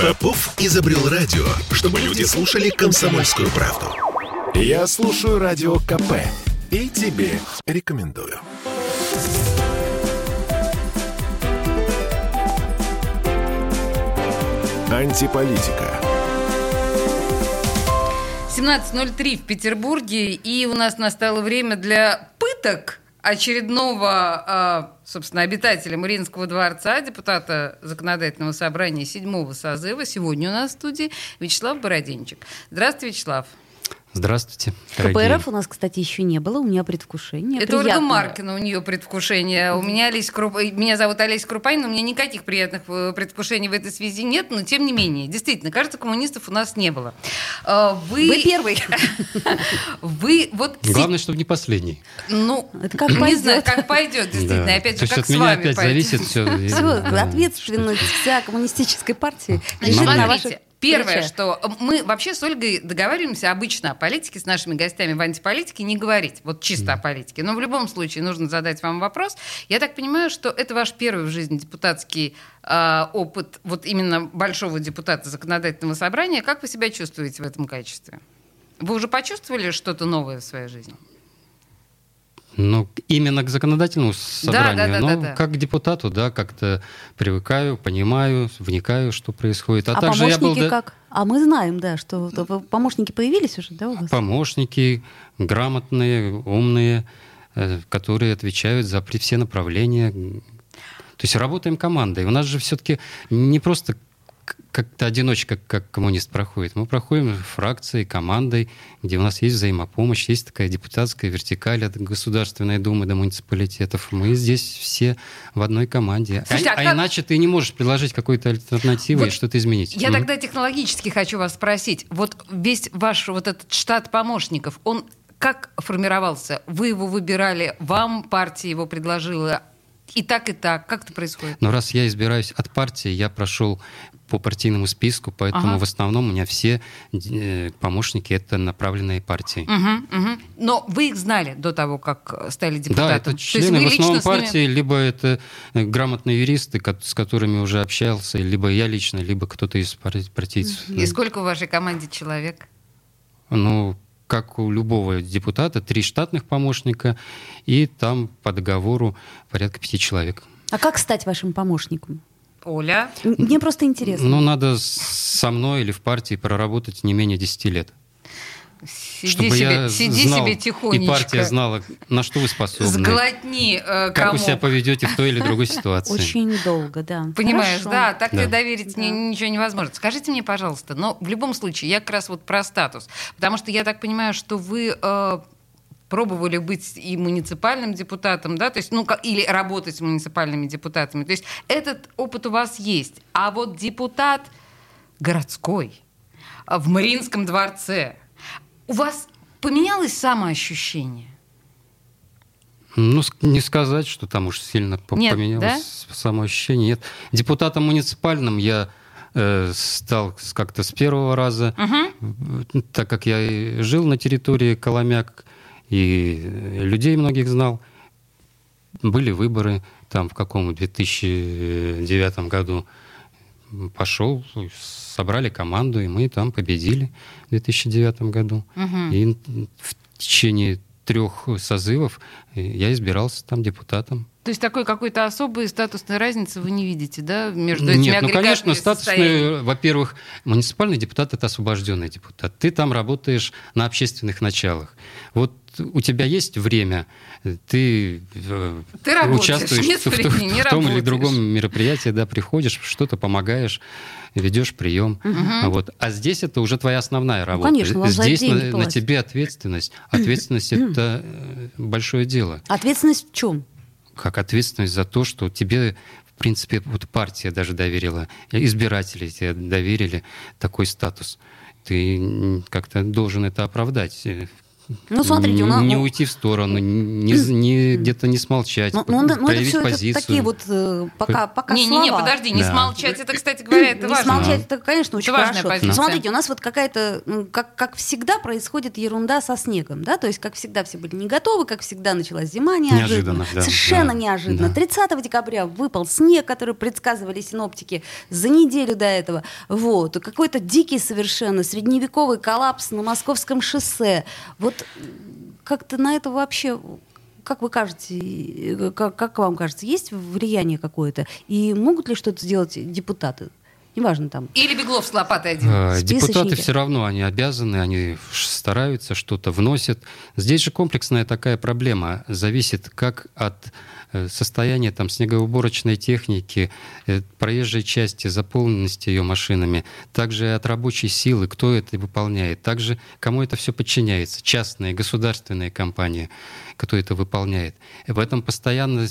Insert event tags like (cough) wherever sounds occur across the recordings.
Попов изобрел радио, чтобы люди слушали комсомольскую правду. Я слушаю радио КП и тебе рекомендую. Антиполитика. 17.03 в Петербурге, и у нас настало время для пыток очередного, а, собственно, обитателя Мариинского дворца, депутата Законодательного собрания седьмого созыва. Сегодня у нас в студии Вячеслав Бородинчик. Здравствуйте, Вячеслав. Здравствуйте. КПРФ у нас, кстати, еще не было. У меня предвкушение. Это Приятное. Ольга Маркина, у нее предвкушение. У меня Олеся Круп... Меня зовут Олеся Крупанина, у меня никаких приятных э, предвкушений в этой связи нет, но тем не менее, действительно, кажется, коммунистов у нас не было. А, вы, Вы первый. (laughs) Вы вот... Главное, чтобы не последний. Ну, это как не знаю, как пойдет, действительно. Опять же, как с вами опять зависит все. Ответственность вся коммунистической партии лежит на ваших Первое, что мы вообще с Ольгой договариваемся обычно о политике с нашими гостями в антиполитике не говорить, вот чисто mm. о политике. Но в любом случае нужно задать вам вопрос. Я так понимаю, что это ваш первый в жизни депутатский э, опыт, вот именно большого депутата законодательного собрания. Как вы себя чувствуете в этом качестве? Вы уже почувствовали что-то новое в своей жизни? Ну, именно к законодательному собранию. Да, да, да, ну, да, да. как к депутату, да, как-то привыкаю, понимаю, вникаю, что происходит. А, а также помощники я был, как? А мы знаем, да, что помощники появились уже, да, у вас? Помощники грамотные, умные, э, которые отвечают за все направления. То есть работаем командой. У нас же все-таки не просто как-то одиночка, как коммунист проходит. Мы проходим фракцией, командой, где у нас есть взаимопомощь, есть такая депутатская вертикаль от Государственной Думы до муниципалитетов. Мы здесь все в одной команде. Слушайте, а, а, а как... иначе ты не можешь предложить какую-то альтернативу вот и что-то изменить. Я mm тогда технологически хочу вас спросить. Вот весь ваш вот этот штат помощников, он как формировался? Вы его выбирали, вам партия его предложила, и так, и так. Как это происходит? Но раз я избираюсь от партии, я прошел по партийному списку, поэтому ага. в основном у меня все э, помощники это направленные партии. Угу, угу. Но вы их знали до того, как стали депутатом? Да, это члены в основном партии, ними... либо это э, грамотные юристы, с которыми уже общался, либо я лично, либо кто-то из партийцев. И сколько в вашей команде человек? Ну, как у любого депутата, три штатных помощника, и там по договору порядка пяти человек. А как стать вашим помощником? Оля? Мне просто интересно. Ну, надо со мной или в партии проработать не менее 10 лет. Сиди чтобы себе, я сиди знал, себе тихонечко. И партия знала, на что вы способны. Сглотни э, Как вы себя поведете в той или другой ситуации. Очень долго, да. Понимаешь, Хорошо. да, так да. доверить да. ничего невозможно. Скажите мне, пожалуйста, но в любом случае, я как раз вот про статус. Потому что я так понимаю, что вы э, пробовали быть и муниципальным депутатом, да, то есть, ну, или работать с муниципальными депутатами. То есть этот опыт у вас есть. А вот депутат городской в Мариинском дворце, у вас поменялось самоощущение? Ну, не сказать, что там уж сильно Нет, поменялось да? самоощущение. Нет. Депутатом муниципальным я э, стал как-то с первого раза, угу. так как я жил на территории Коломяк, и людей многих знал. Были выборы там в каком 2009 году. Пошел, собрали команду, и мы там победили в 2009 году. Угу. И в течение трех созывов я избирался там депутатом. То есть такой какой-то особой статусной разницы вы не видите, да, между этими Нет, ну, конечно, статусный, во-первых, муниципальный депутат – это освобожденный депутат. Ты там работаешь на общественных началах. Вот у тебя есть время, ты, э, ты участвуешь Нет в, времени, в, в том или другом мероприятии, да, приходишь, что-то помогаешь, ведешь прием. Угу. Вот. А здесь это уже твоя основная ну, работа. Ну, конечно, здесь на, на тебе ответственность. Ответственность это э, большое дело. Ответственность в чем? Как ответственность за то, что тебе в принципе, вот партия даже доверила, избиратели тебе доверили такой статус. Ты как-то должен это оправдать ну, смотрите, не, не уйти в сторону, не, не где-то не смолчать, ну, ну, ну, проявить это позицию. Это такие вот э, пока, пока не, слова. Не, не, подожди, не да. смолчать, это, кстати говоря, это не важно. Не смолчать, это, конечно, очень это хорошо. Позиция. Смотрите, у нас вот какая-то, как, как всегда, происходит ерунда со снегом, да, то есть, как всегда, все были не готовы, как всегда, началась зима неожиданно. неожиданно да, Совершенно да, неожиданно. Да. 30 декабря выпал снег, который предсказывали синоптики за неделю до этого. Вот. Какой-то дикий совершенно средневековый коллапс на московском шоссе. Вот как-то на это вообще как вы кажете, как, как вам кажется, есть влияние какое-то? И могут ли что-то сделать депутаты? Неважно там. Или Беглов с лопатой один. А, депутаты все равно, они обязаны, они стараются, что-то вносят. Здесь же комплексная такая проблема. Зависит как от Э, состояние там снегоуборочной техники, э, проезжей части, заполненности ее машинами, также от рабочей силы, кто это выполняет, также кому это все подчиняется, частные, государственные компании, кто это выполняет. В этом постоянно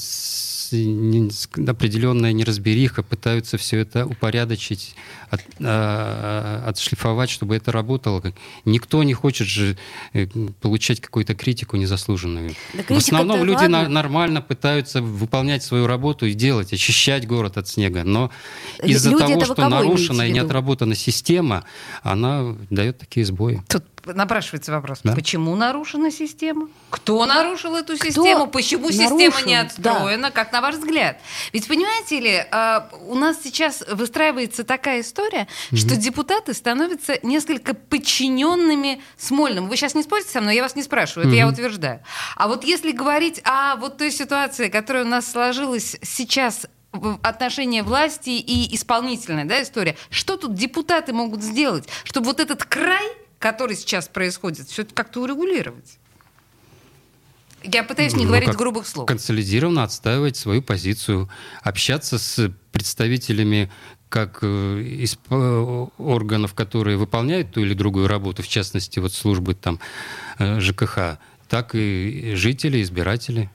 определенная неразбериха, пытаются все это упорядочить, от, а, отшлифовать, чтобы это работало. Никто не хочет же э, получать какую-то критику незаслуженную. Да В основном люди на, нормально пытаются выполнять свою работу и делать, очищать город от снега. Но из-за того, что нарушена и не отработана система, она дает такие сбои. Тут напрашивается вопрос, да? почему нарушена система? Кто нарушил эту Кто систему? Почему нарушил? система не отстроена? Да. Как на ваш взгляд? Ведь понимаете ли, а, у нас сейчас выстраивается такая история, угу. что депутаты становятся несколько подчиненными Смольному. Вы сейчас не спорите со мной, я вас не спрашиваю, это угу. я утверждаю. А вот если говорить о вот той ситуации, которая у нас сложилась сейчас отношение власти и исполнительная да, история. Что тут депутаты могут сделать, чтобы вот этот край который сейчас происходит, все это как-то урегулировать. Я пытаюсь не ну, говорить грубых слов. Консолидированно отстаивать свою позицию, общаться с представителями как э, из э, органов, которые выполняют ту или другую работу, в частности, вот службы там э, ЖКХ, так и жители, избиратели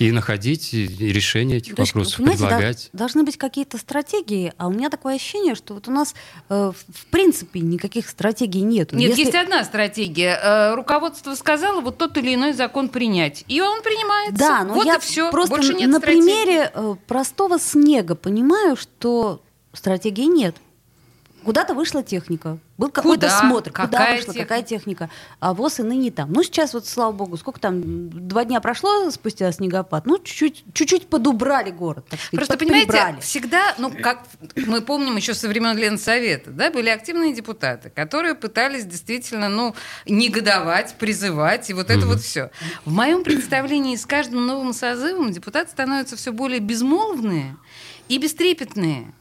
и находить решение этих То вопросов, предлагать. Да, должны быть какие-то стратегии, а у меня такое ощущение, что вот у нас э, в принципе никаких стратегий нет. Нет, Если... есть одна стратегия. Э, руководство сказало вот тот или иной закон принять, и он принимается. Да, но вот я и все. просто Больше нет на стратегии. примере э, простого снега понимаю, что стратегии нет. Куда-то вышла техника. Был какой-то куда? смотр, какая куда вышла, техника? какая техника. А ВОЗ и ныне там. Ну, сейчас вот, слава богу, сколько там, два дня прошло спустя снегопад, ну, чуть-чуть, чуть-чуть подубрали город, так сказать, Просто, понимаете, всегда, ну, как мы помним еще со времен Ленсовета, да, были активные депутаты, которые пытались действительно, ну, негодовать, призывать, и вот это вот все. В моем представлении с каждым новым созывом депутаты становятся все более безмолвные и бестрепетные.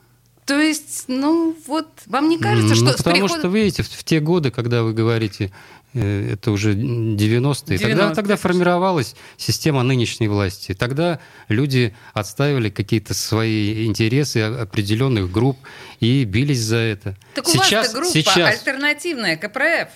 То есть, ну вот, вам не кажется, что... Ну, потому переход... что, видите, в, в те годы, когда вы говорите, э, это уже 90-е, 90 тогда, тогда формировалась система нынешней власти. Тогда люди отстаивали какие-то свои интересы определенных групп и бились за это. Так у сейчас, вас группа сейчас... альтернативная, КПРФ.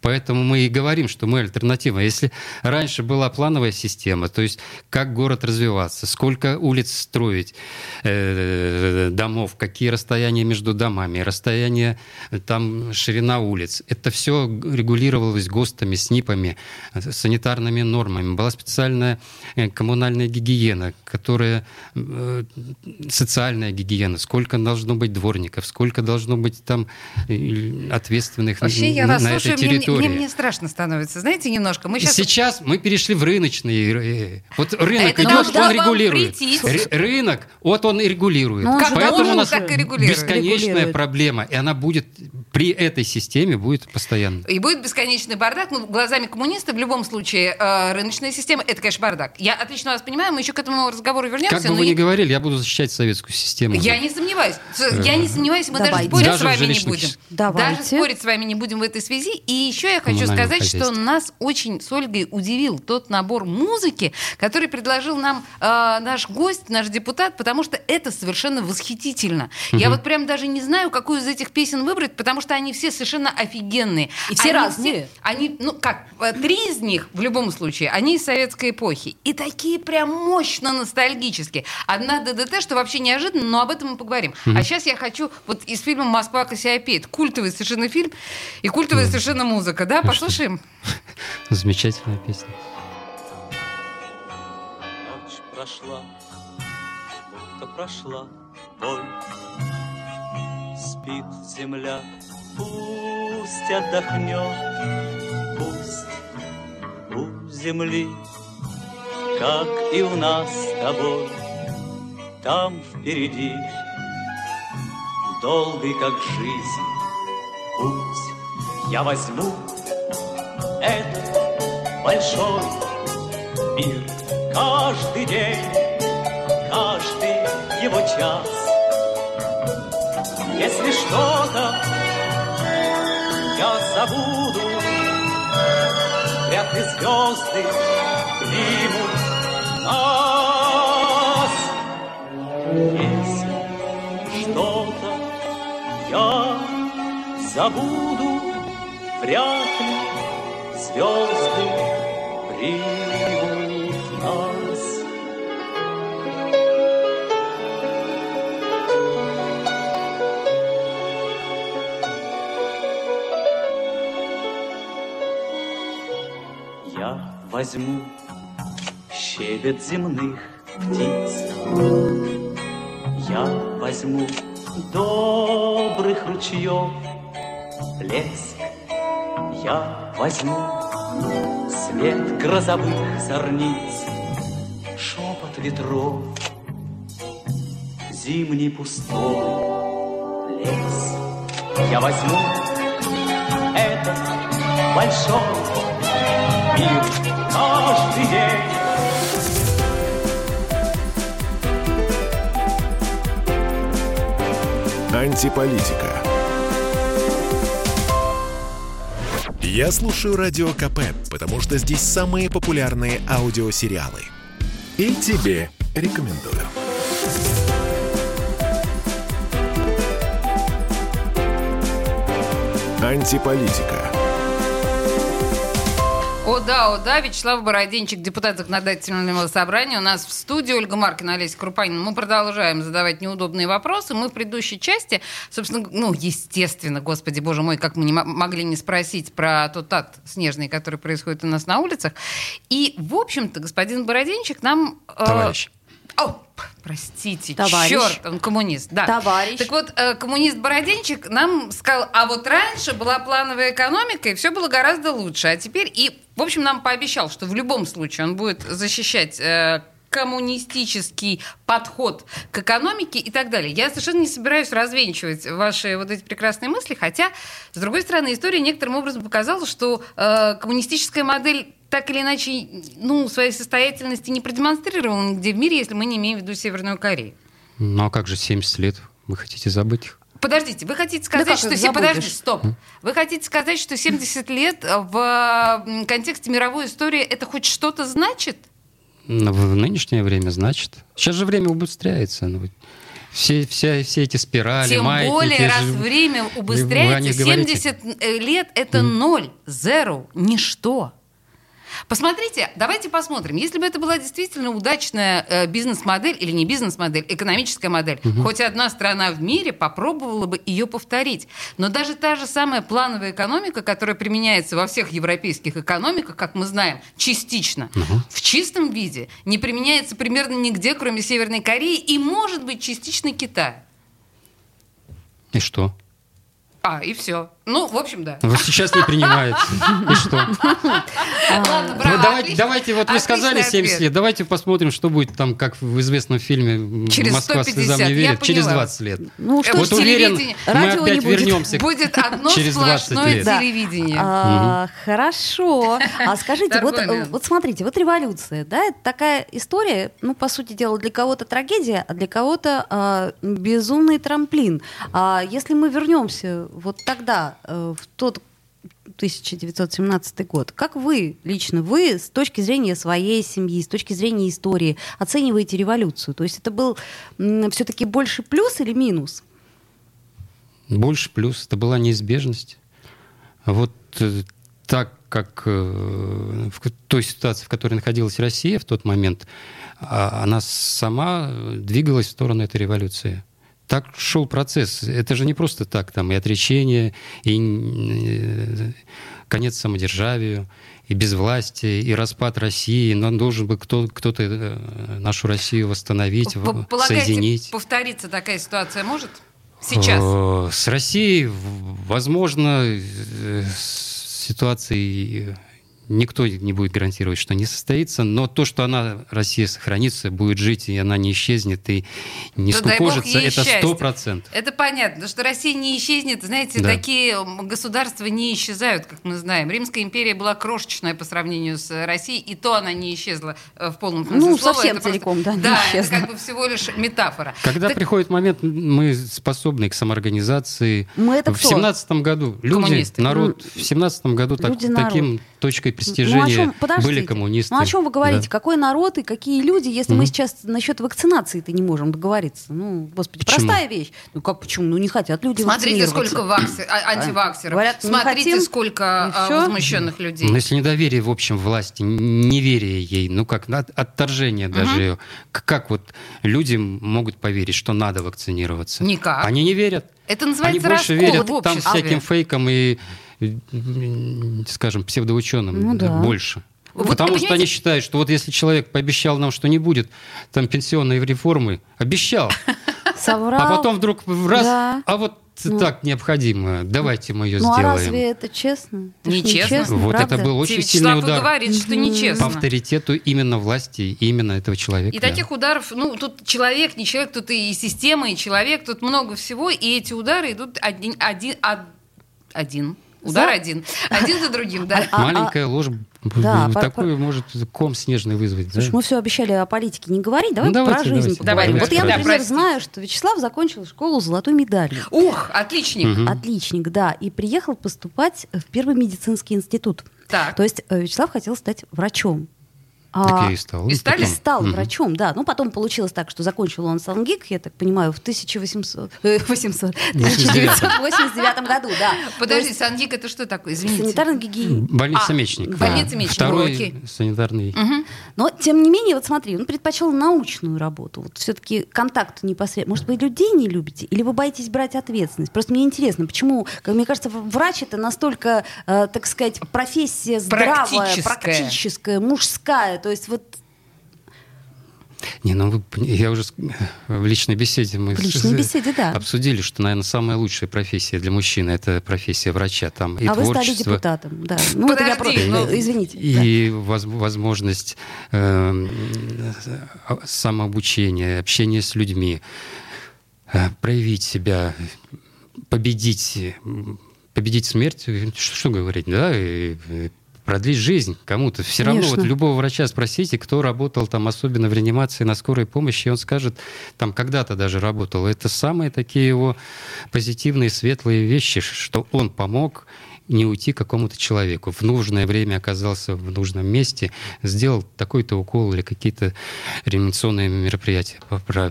Поэтому мы и говорим, что мы альтернатива. Если раньше была плановая система, то есть как город развиваться, сколько улиц строить, э, домов, какие расстояния между домами, расстояние, там ширина улиц, это все регулировалось ГОСТами, СНИПами, санитарными нормами. Была специальная э, коммунальная гигиена, которая э, социальная гигиена, сколько должно быть дворников, сколько должно быть там э, ответственных Вообще, я вас на слушаю, этой территории. Мне, мне, мне страшно становится, знаете, немножко. Мы сейчас... сейчас мы перешли в рыночный. Вот рынок Это идет, он регулирует. Рынок, вот он и регулирует. Но Поэтому у нас бесконечная проблема, и она будет при этой системе будет постоянно. И будет бесконечный бардак. Ну, глазами коммуниста в любом случае э, рыночная система это, конечно, бардак. Я отлично вас понимаю, мы еще к этому разговору вернемся. Как бы вы ни говорили, я буду защищать советскую систему. Я не сомневаюсь. Я не сомневаюсь, мы даже спорить с вами не будем. Даже спорить с вами не будем в этой связи. И еще я хочу сказать, что нас очень с Ольгой удивил тот набор музыки, который предложил нам э, наш гость, наш депутат, потому что это совершенно восхитительно. Угу. Я вот прям даже не знаю, какую из этих песен выбрать, потому что они все совершенно офигенные. И все они разные. Все, они, ну как, э, три из них в любом случае, они из советской эпохи. И такие прям мощно ностальгические. Одна ДДТ, что вообще неожиданно, но об этом мы поговорим. Угу. А сейчас я хочу вот из фильма «Москва Кассиопея». Культовый совершенно фильм и культовая совершенно музыка, да? Послушаем. (laughs) Замечательная песня. Ночь прошла, будто прошла боль. Спит земля, пусть отдохнет, пусть у земли, как и у нас с тобой, там впереди долгий, как жизнь, путь. Я возьму этот большой мир. Каждый день, каждый его час. Если что-то забуду, вряд ли звезды примут нас. Если что-то я забуду, вряд ли звезды примут возьму щебет земных птиц. Я возьму добрых ручьев плеск. Я возьму свет грозовых зорниц, шепот ветров, зимний пустой лес. Я возьму этот большой мир день. Антиполитика. Я слушаю Радио КП, потому что здесь самые популярные аудиосериалы. И тебе рекомендую. Антиполитика. О да, о да, Вячеслав Бородинчик, депутат законодательного собрания. У нас в студии Ольга Маркина, Олеся Крупанина. Мы продолжаем задавать неудобные вопросы. Мы в предыдущей части, собственно, ну, естественно, господи, боже мой, как мы не могли не спросить про тот ад снежный, который происходит у нас на улицах. И, в общем-то, господин Бородинчик нам... Э, Товарищ. О, простите, Товарищ. черт, он коммунист, да. Товарищ. Так вот, э, коммунист Бородинчик нам сказал, а вот раньше была плановая экономика, и все было гораздо лучше, а теперь и, в общем, нам пообещал, что в любом случае он будет защищать э, коммунистический подход к экономике и так далее. Я совершенно не собираюсь развенчивать ваши вот эти прекрасные мысли, хотя, с другой стороны, история некоторым образом показала, что э, коммунистическая модель так или иначе, ну, своей состоятельности не продемонстрировала нигде в мире, если мы не имеем в виду Северную Корею. Ну, а как же 70 лет? Вы хотите забыть их? Подождите, вы хотите сказать, да что... Се... Подожди, стоп. Вы хотите сказать, что 70 лет в контексте мировой истории это хоть что-то значит? В нынешнее время значит. Сейчас же время убыстряется. Ну, все, все, все эти спирали, Тем майки, более, раз же... время убыстряется, 70 говорите. лет — это ноль, zero, ничто. Посмотрите, давайте посмотрим. Если бы это была действительно удачная э, бизнес-модель или не бизнес-модель, экономическая модель, угу. хоть одна страна в мире попробовала бы ее повторить. Но даже та же самая плановая экономика, которая применяется во всех европейских экономиках, как мы знаем, частично, угу. в чистом виде, не применяется примерно нигде, кроме Северной Кореи и, может быть, частично Китая. И что? А, и все. Ну, в общем, да. Вот сейчас не принимает. И что? Ладно, браво, ну, давайте, давайте, вот вы сказали 70 лет, давайте посмотрим, что будет там, как в известном фильме Через «Москва слезам не верит», через 20 лет. Ну, что вот уверен, мы опять вернемся Будет одно через 20 лет. телевидение. А, хорошо. А скажите, вот, вот смотрите, вот революция, да, это такая история, ну, по сути дела, для кого-то трагедия, а для кого-то а, безумный трамплин. А если мы вернемся вот тогда, Э, в тот 1917 год. Как вы, лично вы, с точки зрения своей семьи, с точки зрения истории, оцениваете революцию? То есть это был все-таки больше плюс или минус? Больше плюс. Это была неизбежность. Вот э, так как э, в той ситуации, в которой находилась Россия в тот момент, а, она сама двигалась в сторону этой революции так шел процесс. Это же не просто так, там и отречение, и э, конец самодержавию, и безвластие, и распад России. Но должен бы кто, кто-то э, нашу Россию восстановить, Полагаете, соединить. повториться такая ситуация может? Сейчас? С Россией, возможно, ситуации никто не будет гарантировать, что не состоится, но то, что она, Россия, сохранится, будет жить, и она не исчезнет, и не да скукожится, это сто процентов. Это понятно, что Россия не исчезнет. Знаете, да. такие государства не исчезают, как мы знаем. Римская империя была крошечная по сравнению с Россией, и то она не исчезла э, в полном смысле ну, слова. совсем это целиком, просто... да, Да, это как бы всего лишь метафора. Когда так... приходит момент, мы способны к самоорганизации. Мы это в семнадцатом году люди, Коммунисты. народ, в семнадцатом году так, таким точкой престижения ну, чем, были коммунисты. Ну о чем вы говорите? Да. Какой народ и какие люди, если mm мы сейчас насчет вакцинации-то не можем договориться? Ну, господи, почему? простая вещь. Ну как почему? Ну не хотят люди Смотрите, сколько вакси... А, антиваксеров. Говорят, Смотрите, хотим, сколько а, возмущенных людей. Ну, если недоверие, в общем, власти, неверие ей, ну как, отторжение угу. даже. Как вот люди могут поверить, что надо вакцинироваться? Никак. Они не верят. Это называется Они больше верят там всяким фейкам и скажем, псевдоученым ну, да. больше. Вот Потому что они считают, что вот если человек пообещал нам, что не будет там пенсионной реформы, обещал, (laughs) Соврал. а потом вдруг раз, да. а вот ну. так необходимо, давайте мы ее ну, сделаем. Ну а разве это честно? Это нечестно. нечестно. Вот правда? это был очень Вячеслав сильный удар. говорит, что нечестно. По авторитету именно власти, именно этого человека. И да. таких ударов, ну тут человек, не человек, тут и система, и человек, тут много всего, и эти удары идут один, один, один Удар за... один. Один за другим, да. А, Маленькая а, ложь да, такую по... может ком снежный вызвать. Слушай, да? мы все обещали о политике не говорить, давай ну, давайте, про жизнь давайте, Вот я, например, да, знаю, что Вячеслав закончил школу с золотой медалью. Ух, отличник. Угу. Отличник, да. И приехал поступать в Первый медицинский институт. Так. То есть э, Вячеслав хотел стать врачом. А, так я и стал. И стали? Стал угу. врачом, да. Ну, потом получилось так, что закончил он Сангик, я так понимаю, в 1800, э, 800, 1989 году, да. Подожди, Сангик это что такое? Извините. Санитарный гигиен. Больница а, Мечник. Больница Мечник. Второй Окей. санитарный. Угу. Но, тем не менее, вот смотри, он предпочел научную работу. Вот все-таки контакт непосредственно. Может, вы людей не любите? Или вы боитесь брать ответственность? Просто мне интересно, почему, как мне кажется, врач это настолько, э, так сказать, профессия здравая, практическая, практическая мужская то есть вот не, ну вы, я уже в личной беседе мы в личной беседе, да. обсудили, что, наверное, самая лучшая профессия для мужчины это профессия врача. Там и а творчество, вы стали депутатом, да. Ну, Подожди, я просто, ну, извините. И да. воз, возможность э, самообучения, общения с людьми, э, проявить себя, победить, победить смерть, что, что говорить, да, и, продлить жизнь кому-то. Все равно вот любого врача спросите, кто работал там, особенно в реанимации на скорой помощи, и он скажет, там когда-то даже работал. Это самые такие его позитивные, светлые вещи, что он помог, не уйти к какому-то человеку. В нужное время оказался в нужном месте, сделал такой-то укол или какие-то реанимационные мероприятия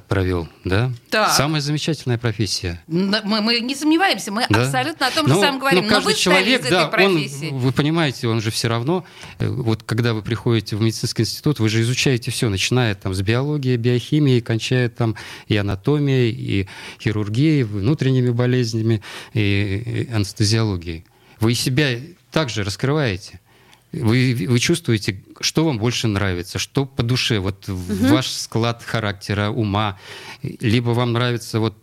провел. Да? Так. Самая замечательная профессия. Мы, мы не сомневаемся, мы да? абсолютно о том же ну, самом говорим. Ну, каждый Но вы человек, да, он, вы понимаете, он же все равно, э, вот когда вы приходите в медицинский институт, вы же изучаете все, начиная там с биологии, биохимии, кончая там и анатомией, и хирургией, внутренними болезнями, и анестезиологией. Вы себя также раскрываете. Вы, вы чувствуете, что вам больше нравится, что по душе, вот угу. ваш склад характера, ума, либо вам нравится вот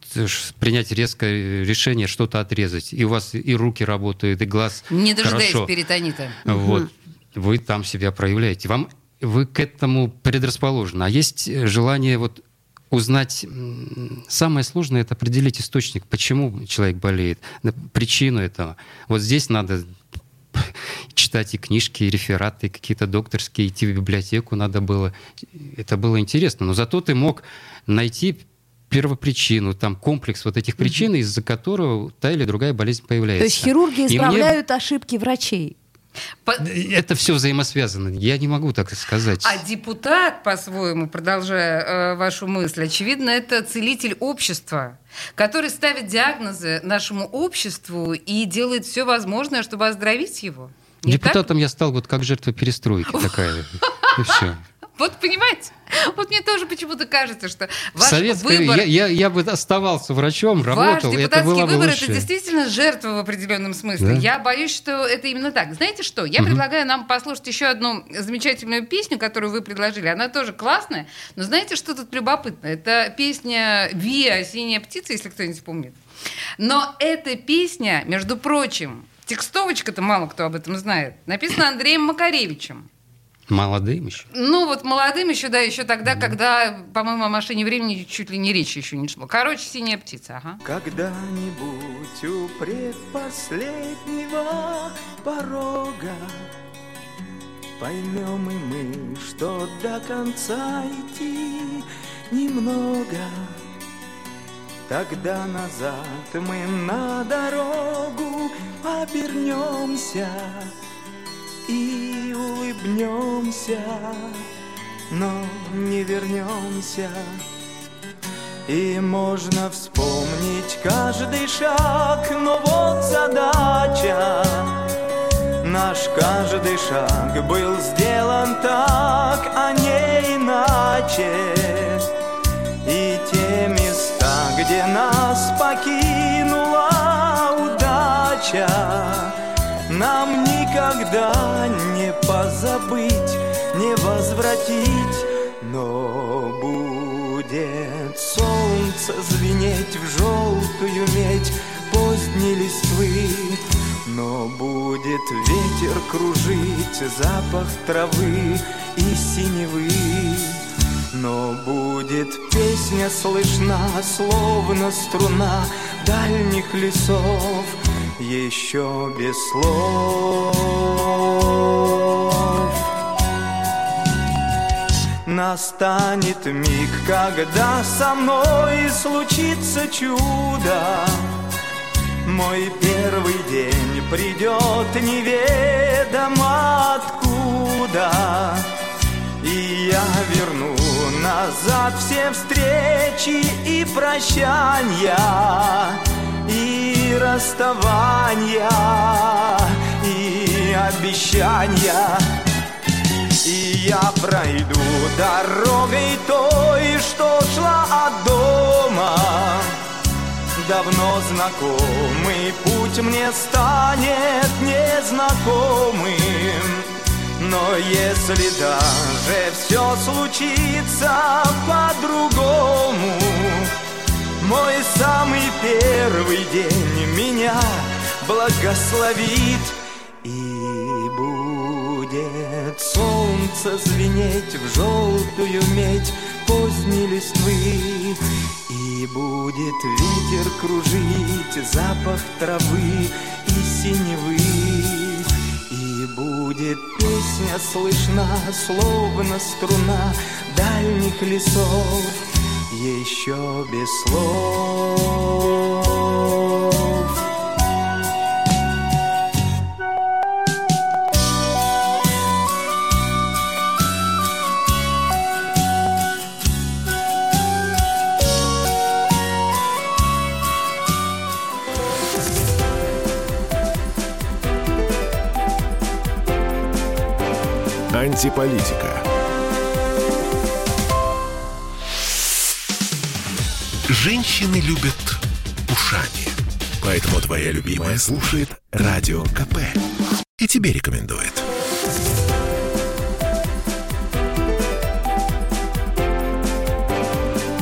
принять резкое решение, что-то отрезать, и у вас и руки работают, и глаз Не дожидаясь хорошо. перитонита. Вот. Угу. Вы там себя проявляете. Вам вы к этому предрасположены. А есть желание вот узнать... Самое сложное — это определить источник, почему человек болеет, причину этого. Вот здесь надо читать и книжки, и рефераты, и какие-то докторские, идти в библиотеку надо было. Это было интересно. Но зато ты мог найти первопричину, там комплекс вот этих причин, mm-hmm. из-за которого та или другая болезнь появляется. То есть хирурги исправляют мне... ошибки врачей? Это все взаимосвязано. Я не могу так сказать. А депутат, по-своему, продолжая э, вашу мысль, очевидно, это целитель общества, который ставит диагнозы нашему обществу и делает все возможное, чтобы оздоровить его. Не Депутатом так? я стал вот как жертва перестройки такая. (laughs) И все. Вот понимаете? Вот мне тоже почему-то кажется, что ваш Советское, выбор... Я, я, я бы оставался врачом, работал, ваш это было бы выбор это действительно жертва в определенном смысле. Да? Я боюсь, что это именно так. Знаете что? Я угу. предлагаю нам послушать еще одну замечательную песню, которую вы предложили. Она тоже классная. Но знаете, что тут любопытно? Это песня «Виа. Синяя птица», если кто-нибудь помнит. Но эта песня, между прочим, текстовочка-то мало кто об этом знает, написана Андреем Макаревичем. Молодым еще? Ну, вот молодым еще, да, еще тогда, mm. когда, по-моему, о машине времени чуть ли не речи еще не шло. Короче, синяя птица, ага. Когда-нибудь у предпоследнего порога Поймем и мы, что до конца идти немного Тогда назад мы на дорогу обернемся и улыбнемся, но не вернемся. И можно вспомнить каждый шаг, но вот задача. Наш каждый шаг был сделан так, а не иначе. И те места, где нас покинула удача, нам никогда не позабыть, не возвратить, но будет солнце звенеть в желтую медь поздней листвы, но будет ветер кружить запах травы и синевы. Но будет песня слышна, словно струна дальних лесов, еще без слов. Настанет миг, когда со мной случится чудо. Мой первый день придет неведомо откуда. И я верну назад все встречи и прощания и расставания, и обещания. И я пройду дорогой той, что шла от дома. Давно знакомый путь мне станет незнакомым. Но если даже все случится по-другому, мой самый первый день меня благословит И будет солнце звенеть в желтую медь. Поздней листвы И будет ветер кружить запах травы и синевы. И будет песня слышна, словно струна дальних лесов еще без слов. Антиполитика. Женщины любят ушами. Поэтому твоя любимая слушает Радио КП. И тебе рекомендует.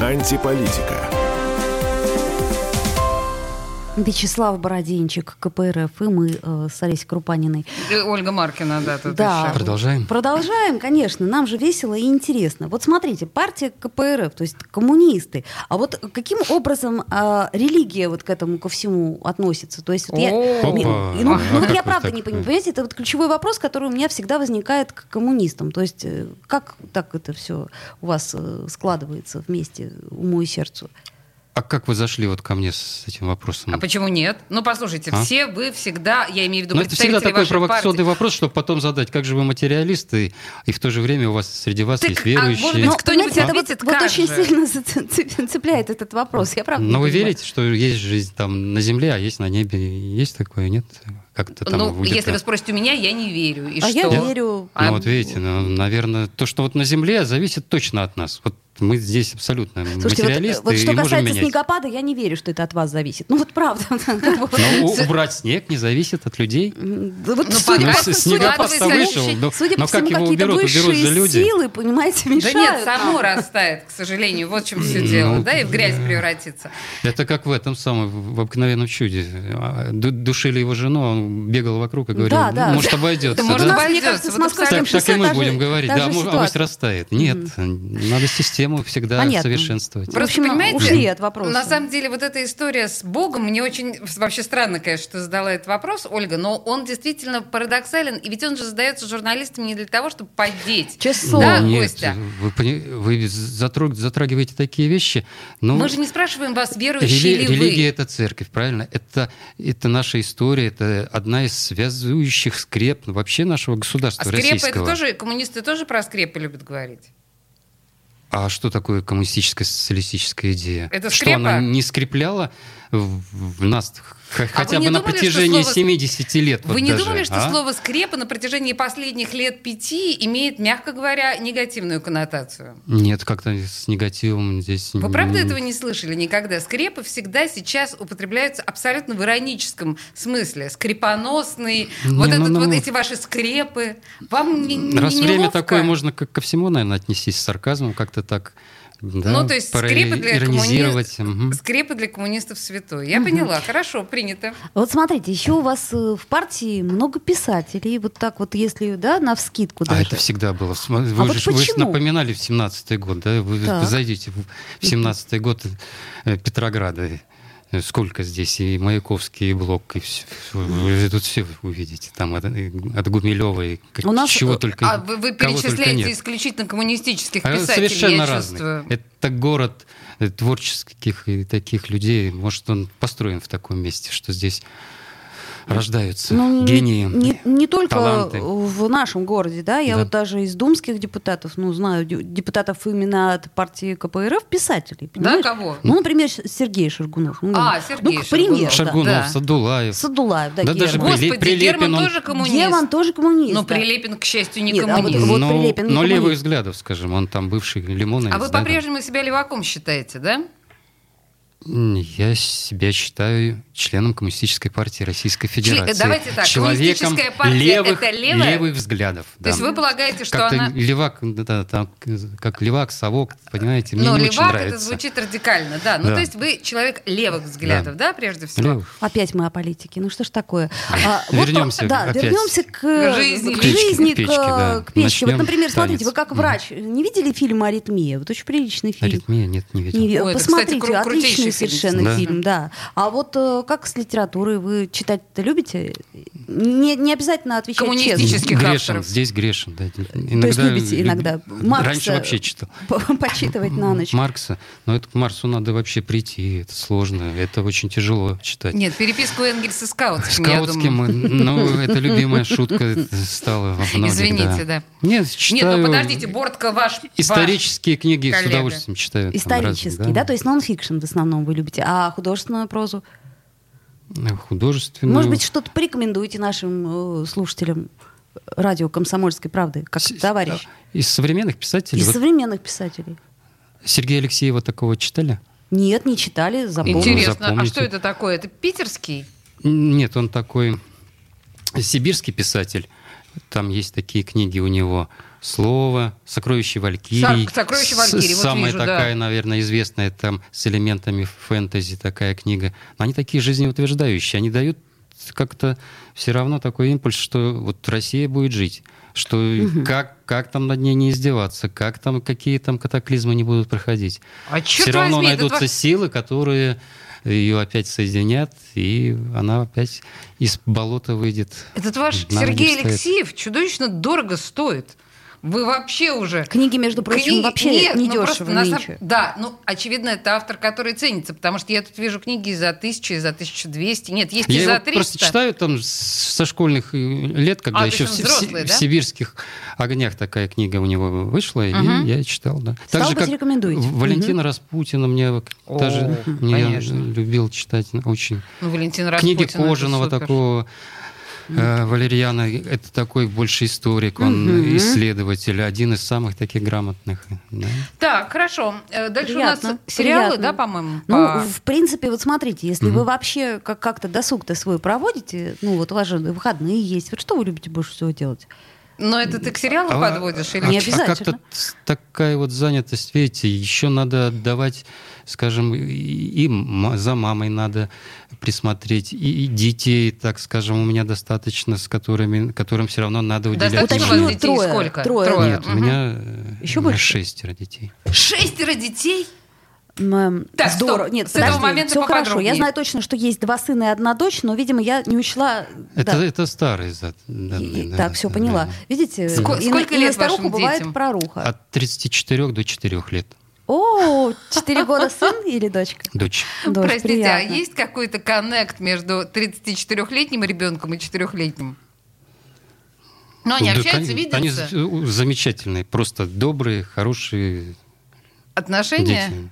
Антиполитика. Вячеслав Бородинчик, КПРФ, и мы э, с Олесей Крупаниной. И Ольга Маркина, да, тут да. еще. Продолжаем? Продолжаем, конечно. Нам же весело и интересно. Вот смотрите, партия КПРФ, то есть коммунисты. А вот каким образом э, религия вот к этому ко всему относится? То есть вот я, ну, ну, вот я правда не понимаю. Понимаете, это вот ключевой вопрос, который у меня всегда возникает к коммунистам. То есть э, как так это все у вас э, складывается вместе уму и сердцу? А как вы зашли вот ко мне с этим вопросом? А почему нет? Ну, послушайте, а? все вы всегда, я имею в виду Но ну, это всегда такой провокационный партии. вопрос, чтобы потом задать, как же вы материалисты, и в то же время у вас среди вас так, есть верующие. А может быть, кто-нибудь а? ответит, вот, вот очень сильно (laughs) цепляет этот вопрос, я правда Но вы верите, что есть жизнь там на земле, а есть на небе? Есть такое, нет? Как-то там Ну, если вы спросите у меня, я не верю. И а что? я верю. Ну, а... вот видите, ну, наверное, то, что вот на Земле, зависит точно от нас. Вот мы здесь абсолютно Слушайте, материалисты. Вот, вот что и касается менять. снегопада, я не верю, что это от вас зависит. Ну вот правда. (laughs) Но ну, убрать снег не зависит от людей. Вот, ну, судя, по, снегопад вышел, но, как его уберут, уберут же люди. силы, понимаете, мешают. Да нет, само растает, к сожалению. Вот в чем все дело, да, и в грязь превратится. Это как в этом самом, в обыкновенном чуде. А, душили его жену, он бегал вокруг и говорил, может, обойдется. Может, обойдется. Так и мы будем говорить, да, авось растает. Нет, надо систему всегда совершенствовать. Просто, общем, понимаете, ушли от вопроса. На самом деле, вот эта история с Богом, мне очень вообще странно, конечно, что задала этот вопрос, Ольга, но он действительно парадоксален, и ведь он же задается журналистам не для того, чтобы поддеть. Часов. Да, Нет, Костя? Вы, вы затрагиваете такие вещи. Но Мы же не спрашиваем вас, верующие рели, ли вы. Религия — это церковь, правильно? Это, это наша история, это одна из связующих скреп вообще нашего государства а скрепы российского. это тоже, коммунисты тоже про скрепы любят говорить? А что такое коммунистическая социалистическая идея? Это что она не скрепляла в, нас Хотя а бы на думали, протяжении слово... 70 лет. Вы вот не даже, думали, что а? слово скрепа на протяжении последних лет пяти имеет, мягко говоря, негативную коннотацию? Нет, как-то с негативом здесь... Вы правда этого не слышали никогда? Скрепы всегда сейчас употребляются абсолютно в ироническом смысле. Скрепоносный, не, вот, ну, этот, ну, вот эти ваши скрепы. Вам не, Раз не время неловко? такое, можно как ко всему, наверное, отнестись с сарказмом, как-то так да, ну, то есть скрепы для, коммуни... угу. скрепы для коммунистов святой. Я угу. поняла, хорошо, принято. Вот смотрите, еще у вас э, в партии много писателей. Вот так вот, если, да, на вскидку даже. А это всегда было. Вы, а же, вот вы напоминали в 17-й год, да? Вы да. зайдите в 17-й год э, Петрограда. Сколько здесь и Маяковский, и Блок, и все. Вы тут все увидите. Там от, от Гумилева и У нас... чего только А вы, вы перечисляете исключительно коммунистических а писателей, Совершенно я разных. чувствую. Это город творческих и таких людей. Может, он построен в таком месте, что здесь рождаются ну, гении, не, не, не только таланты. в нашем городе, да, я да. вот даже из думских депутатов, ну, знаю депутатов именно от партии КПРФ, писателей, понимаешь? Да, кого? Ну, например, Сергей Шаргунов. Ну, а, Сергей ну, к примеру, Шаргунов, да. Садулаев. Садулаев, да, да даже Господи, Прилепин, Герман он... тоже коммунист. Герман тоже коммунист. Но да. Прилепин, к счастью, не Нет, коммунист. А вот, вот но, Прилепин не но коммунист. левых взглядов, скажем, он там бывший лимонный. А вы по-прежнему себя леваком считаете, да? Я себя считаю членом Коммунистической партии Российской Федерации. Чли... Давайте так, Человеком Коммунистическая партия левых, это левая? левых взглядов. То да. есть вы полагаете, что как она... левак, да, там, как левак, совок, понимаете, мне Но не левак очень нравится. это звучит радикально, да. Ну, да. то есть вы человек левых взглядов, да, да прежде всего? Левых. Опять мы о политике. Ну что ж такое? А, вернемся вот, да, опять. вернемся к, к жизни, к, жизни, к печке. К, Да. к печке. Вот, например, танец. смотрите, вы как врач не видели фильм «Аритмия»? Вот очень приличный фильм. Аритмия? Нет, не видел. Не, Ой, это, Посмотрите, кстати, кру- отличный совершенно Да. фильм, да. А вот э, как с литературой вы читать-то любите? Не, не обязательно отвечать честно. Коммунистических грешен, авторов. здесь грешен. Да. Иногда, То есть любите люб- иногда Маркса Раньше вообще читал. (laughs) почитывать на ночь. Маркса. Но это к Марсу надо вообще прийти. Это сложно. Это очень тяжело читать. Нет, переписку Энгельса с Каутским, я Скаутским, думаю. ну, это любимая шутка стала во многих, Извините, да. Нет, Нет, читаю ну подождите, Бортко ваш... исторические книги с коллега. удовольствием читаю. там Исторический, разные, да? То есть нон-фикшн в основном вы любите. А художественную прозу? Художественную. Может быть, что-то порекомендуете нашим э, слушателям радио «Комсомольской правды», как С- товарищ? Из современных писателей. Из вот современных писателей. Сергея Алексеева такого читали? Нет, не читали, запомнил. Интересно, а запомните. что это такое? Это питерский? Нет, он такой сибирский писатель. Там есть такие книги у него. «Слово», «Сокровище Валькирии». Сок- «Сокровище Валькирии», вот Самая вижу, да. такая, наверное, известная там с элементами фэнтези такая книга. Но они такие жизнеутверждающие. Они дают как-то все равно такой импульс, что вот Россия будет жить. Что как, как там над ней не издеваться, как там, какие там катаклизмы не будут проходить. А все равно возьми, найдутся ваш- силы, которые ее опять соединят, и она опять из болота выйдет. Этот ваш Сергей. Алексеев чудовищно дорого стоит. Вы вообще уже... Книги, между прочим, Книги- вообще Нет, ну на самом- нынче. Да, ну, очевидно, это автор, который ценится, потому что я тут вижу книги и за тысячу, и за 1200. Нет, есть и Я за его 300. просто читаю там со школьных э, лет, когда А, еще в, взрослый, в да? сибирских огнях такая книга у него вышла, Мгм. и я читал, да. Стало быть, рекомендуете? В- Валентина Распутина мне О, даже конечно. любил читать очень. Ну, Валентин Книги Распутин, это Кожаного такого Э, Валерьяна это такой больше историк, он угу. исследователь, один из самых таких грамотных. Да? Так, хорошо. Э, дальше приятно, у нас сериалы, приятно. да, по-моему? Ну, по... в принципе, вот смотрите, если угу. вы вообще как- как-то досуг-то свой проводите, ну вот у вас же выходные есть, вот что вы любите больше всего делать? Но это ты к сериалу а, подводишь или а, не обязательно? А как-то такая вот занятость, видите, еще надо отдавать, скажем, и за мамой надо присмотреть, и детей, так скажем, у меня достаточно, с которыми, которым все равно надо уделять Достаточно внимание. детей трое, сколько? Трое. трое. Нет, угу. у меня еще больше шестеро детей. Шестеро детей? Так, Здорово. Стоп. Нет, с подожди, этого момента все хорошо. Я знаю точно, что есть два сына и одна дочь, но, видимо, я не учла. Это, да. это старый зад. Да, и, да, так, все поняла. Да. Видите, Ск- и, сколько и лет на старуху бывает детям? проруха. От 34 до 4 лет. О, 4 года сын или дочка? Дочь. Дочь Простите, а приятно. а есть какой-то коннект между 34-летним ребенком и 4-летним? Ну, они да, общаются, они, видятся? Они замечательные, просто добрые, хорошие Отношения? Дети.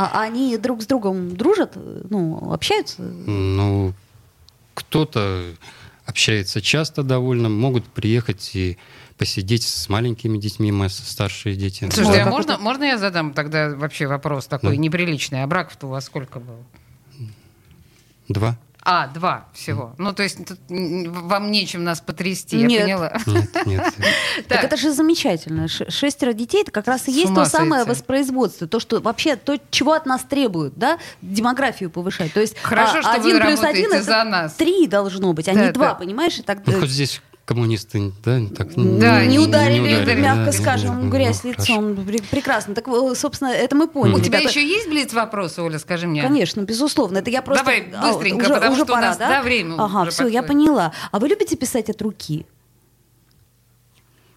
А они друг с другом дружат? Ну, общаются? Ну, кто-то общается часто довольно, могут приехать и посидеть с маленькими детьми, мы старшие дети. Слушай, а можно, можно я задам тогда вообще вопрос такой да. неприличный? А браков-то у вас сколько было? Два. А, два всего. Ну, то есть тут вам нечем нас потрясти, я нет. поняла. (laughs) Нет, нет. (laughs) Так это же замечательно. Шестеро детей это как раз и есть то самое воспроизводство, то, что вообще то, чего от нас требуют, да, демографию повышать. То есть Хорошо, что один плюс один это три должно быть, а не два, понимаешь? И так. Ну, хоть здесь коммунисты да, так, да, не, не, ударили, не ударили, мягко да, скажем, да, грязь да, лицом. Хорошо. Прекрасно. Так, собственно, это мы поняли. У тебя еще есть блиц вопросы, Оля, скажи мне? Конечно, безусловно. Это я просто... Давай а, быстренько, а, уже, потому уже что пора, у нас да? Да, время Ага, все, подходит. я поняла. А вы любите писать от руки?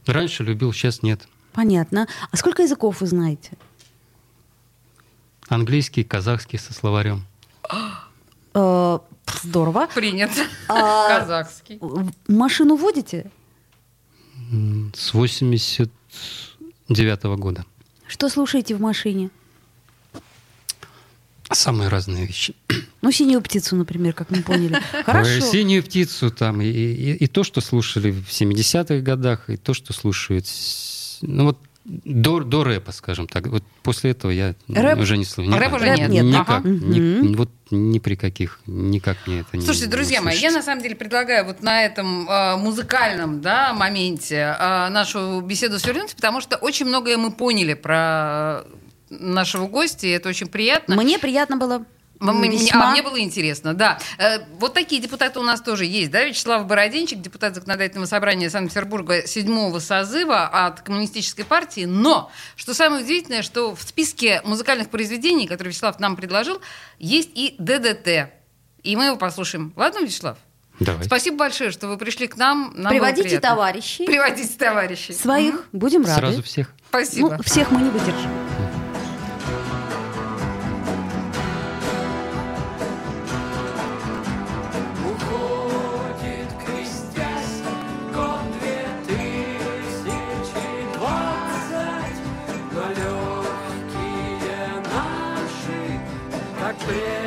Раньше любил, сейчас нет. Понятно. А сколько языков вы знаете? Английский, казахский со словарем. Здорово. Принято. А, Казахский. Машину водите? С 89 -го года. Что слушаете в машине? Самые разные вещи. Ну, синюю птицу, например, как мы поняли. (laughs) Хорошо. Синюю птицу там, и, и, и то, что слушали в 70-х годах, и то, что слушают... Ну, вот до, до рэпа, скажем так. Вот после этого я Рэп? уже не слышу. Рэп уже нет. нет. Никак. Ага. Ни, вот ни при каких, никак мне это не Слушайте, друзья не мои, я на самом деле предлагаю вот на этом э, музыкальном да, моменте э, нашу беседу свернуть, потому что очень многое мы поняли про нашего гостя, и это очень приятно. Мне приятно было. Весьма. А мне было интересно, да. Э, вот такие депутаты у нас тоже есть, да? Вячеслав Бородинчик, депутат Законодательного собрания Санкт-Петербурга седьмого созыва от Коммунистической партии. Но, что самое удивительное, что в списке музыкальных произведений, которые Вячеслав нам предложил, есть и ДДТ. И мы его послушаем. Ладно, Вячеслав? Давай. Спасибо большое, что вы пришли к нам. нам Приводите товарищей. Приводите товарищей. Своих. Угу. Будем рады. Сразу всех. Спасибо. Ну, всех мы не выдержим. Yeah.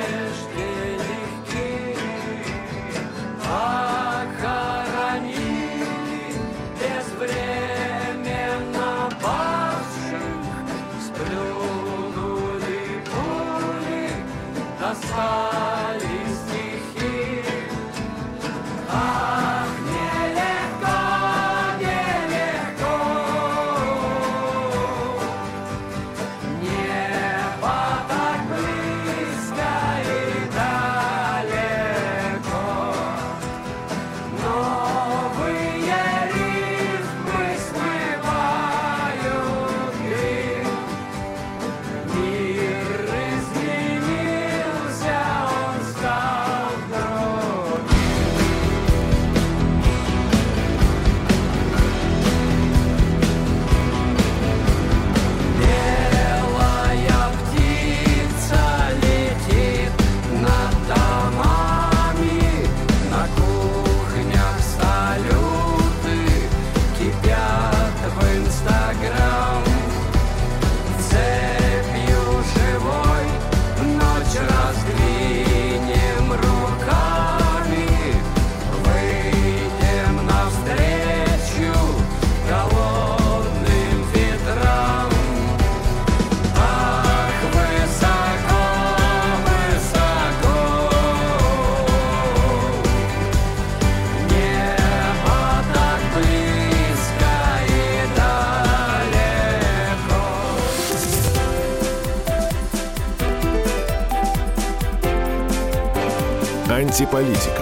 Антиполитика.